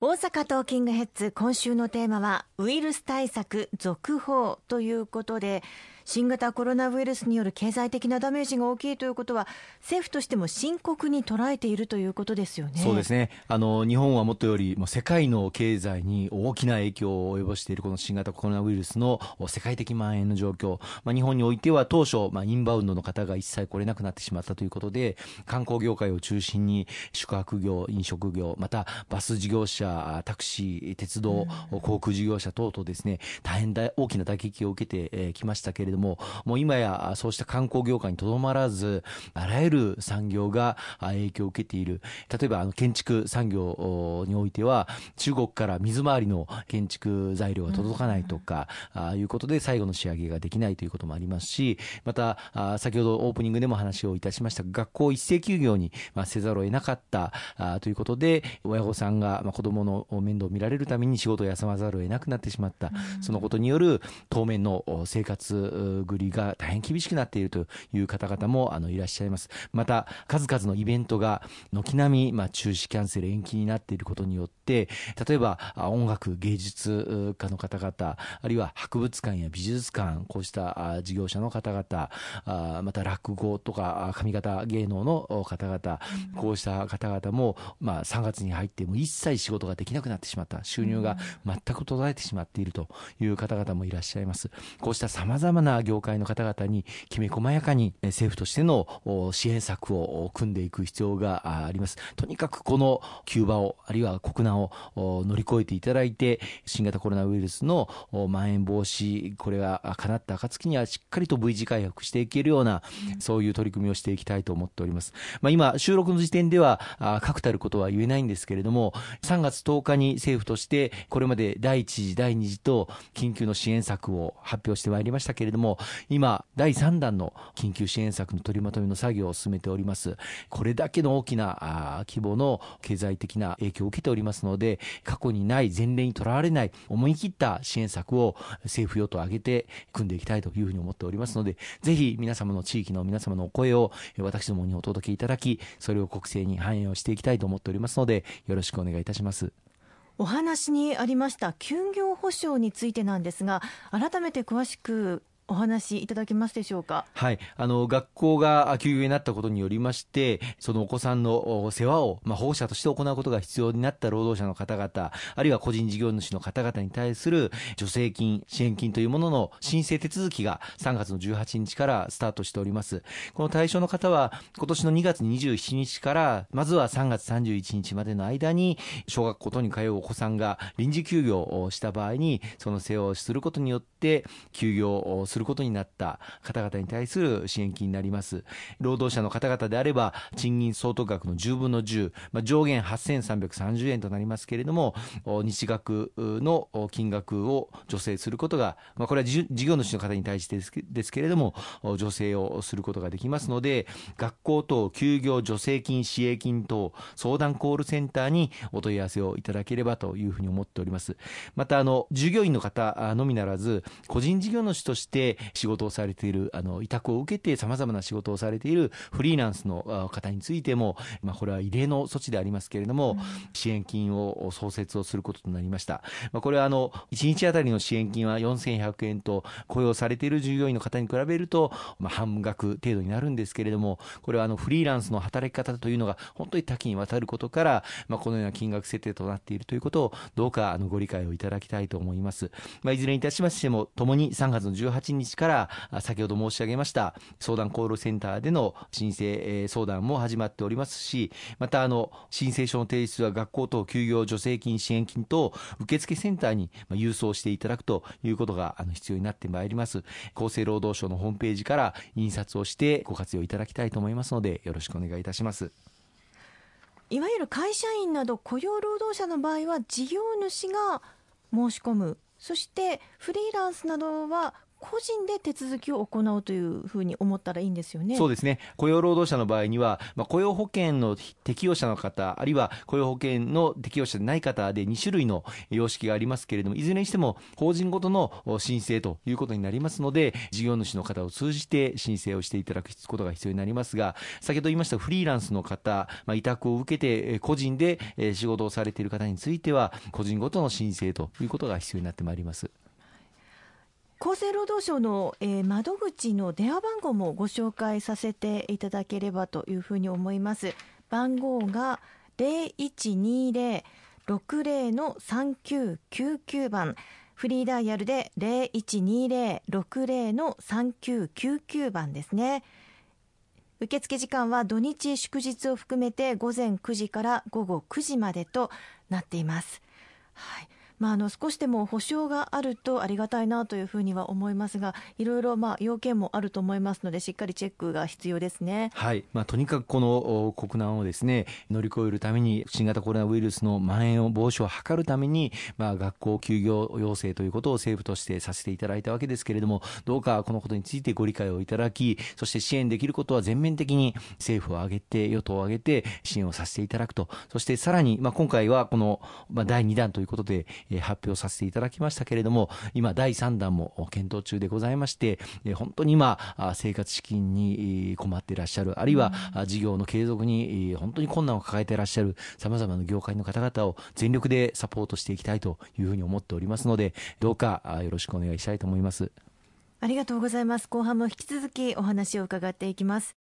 大阪トーキングヘッズ今週のテーマはウイルス対策続報ということで新型コロナウイルスによる経済的なダメージが大きいということは政府としても深刻に捉えているということですよね。そうですね。あの日本はもっとよりも世界の経済に大きな影響を及ぼしているこの新型コロナウイルスの世界的蔓延の状況。まあ日本においては当初まあインバウンドの方が一切来れなくなってしまったということで観光業界を中心に宿泊業、飲食業、またバス事業者、タクシー、鉄道、航空事業者等々ですね大変大きな打撃を受けてきましたけれども。ども、もう今やそうした観光業界にとどまらず、あらゆる産業が影響を受けている。例えば、あの、建築産業においては、中国から水回りの建築材料が届かないとか、あいうことで最後の仕上げができないということもありますし、また、先ほどオープニングでも話をいたしました学校一斉休業に、まあ、せざるを得なかったあということで、親御さんが、まあ、子供の面倒を見られるために仕事を休まざるを得なくなってしまった。そのことによる当面の生活繰りが大変厳しくなっているという方々もあのいらっしゃいます。また、数々のイベントが軒並み、まあ、中止、キャンセル、延期になっていることによって、例えば音楽、芸術家の方々、あるいは博物館や美術館、こうした事業者の方々、また落語とか上方芸能の方々、こうした方々も、まあ、3月に入っても一切仕事ができなくなってしまった、収入が全く途絶えてしまっているという方々もいらっしゃいます。こうした様々な業界の方々にきめ細やかに政府としての支援策を組んでいく必要があります。とにかくこの急場を、あるいは国難を乗り越えていただいて、新型コロナウイルスのまん延防止、これが叶った暁にはしっかりと V 字回復していけるような、そういう取り組みをしていきたいと思っております。まあ、今、収録の時点では確たることは言えないんですけれども、3月10日に政府として、これまで第1次、第2次と緊急の支援策を発表してまいりましたけれども、今、第3弾の緊急支援策の取りまとめの作業を進めております。これだけの大きな規模の経済的な影響を受けておりますので、過去にない前例にとらわれない思い切った支援策を政府与党を挙げて組んでいきたいというふうに思っておりますので、ぜひ皆様の地域の皆様のお声を私どもにお届けいただき、それを国政に反映をしていきたいと思っておりますので、よろしくお願いいたします。お話にありました休業保障についてなんですが改めて詳しくお話いただけますでしょうか？はい。あの、学校が休業になったことによりまして、そのお子さんの世話を、まあ、保護者として行うことが必要になった労働者の方々、あるいは個人事業主の方々に対する助成金、支援金というものの申請手続きが3月の18日からスタートしております。この対象の方は、今年の2月27日から、まずは3月31日までの間に、小学校等に通うお子さんが臨時休業をした場合に、その世話をすることによって、休業をするすることになった方々に対する支援金になります。労働者の方々であれば、賃金相当額の10分の10、まあ、上限8330円となりますけれども、日額の金額を助成することが、まあ、これは事業主の方に対してですけれども、助成をすることができますので、学校等休業助成金、支援金等、相談コールセンターにお問い合わせをいただければというふうに思っております。また、あの、従業員の方のみならず、個人事業主として仕事をされている、あの、委託を受けて様々な仕事をされているフリーランスの方についても、まあ、これは異例の措置でありますけれども、うん、支援金を創設をすることとなりました。まあ、これはあの、1日あたりの支援金は4100円と、雇用されている従業員の方に比べると、まあ、半額程度になるんですけれども、これはあの、フリーランスの働き方というのが本当に多岐にわたることから、まあ、このような金額設定となっているということを、どうかあの、ご理解をいただきたいと思います。まあ、いずれにいたしましても、共に3月の18日から先ほど申し上げました相談コールセンターでの申請相談も始まっておりますしまたあの申請書の提出は学校等休業助成金支援金等受付センターに郵送していただくということが必要になってまいります。厚生労働省のホームページから印刷をしてご活用いただきたいと思いますのでよろしくお願いいたします。いわゆる会社員など雇用労働者の場合は事業主が申し込む。そしてフリーランスなどは個人で手続きを行うというふうに思ったらいいんですよね。そうですね。雇用労働者の場合には、まあ、雇用保険の適用者の方、あるいは雇用保険の適用者でない方で2種類の様式がありますけれども、いずれにしても法人ごとの申請ということになりますので、事業主の方を通じて申請をしていただくことが必要になりますが、先ほど言いましたフリーランスの方、まあ、委託を受けて個人で仕事をされている方については、個人ごとの申請ということが必要になってまいります。厚生労働省の、えー、窓口の電話番号もご紹介させていただければというふうに思います。番号が0120-60の3999番。フリーダイヤルで0120-60の3999番ですね。受付時間は土日祝日を含めて午前9時から午後9時までとなっています。はいまあ、あの少しでも保証があるとありがたいなというふうには思いますがいろいろまあ要件もあると思いますのでしっかりチェックが必要ですね、はい。まあ、とにかくこの国難をですね乗り越えるために新型コロナウイルスの蔓延を防止を図るために、まあ、学校休業要請ということを政府としてさせていただいたわけですけれどもどうかこのことについてご理解をいただきそして支援できることは全面的に政府を挙げて与党を挙げて支援をさせていただくと。そしてさらに、まあ、今回はこの、まあ、第2弾ということで発表させていただきましたけれども、今、第3弾も検討中でございまして、本当に今、生活資金に困っていらっしゃる、あるいは事業の継続に本当に困難を抱えていらっしゃる、さまざまな業界の方々を全力でサポートしていきたいというふうに思っておりますので、どうかよろしくお願いしたいと思います。ありがとうございます。後半も引き続きお話を伺っていきます。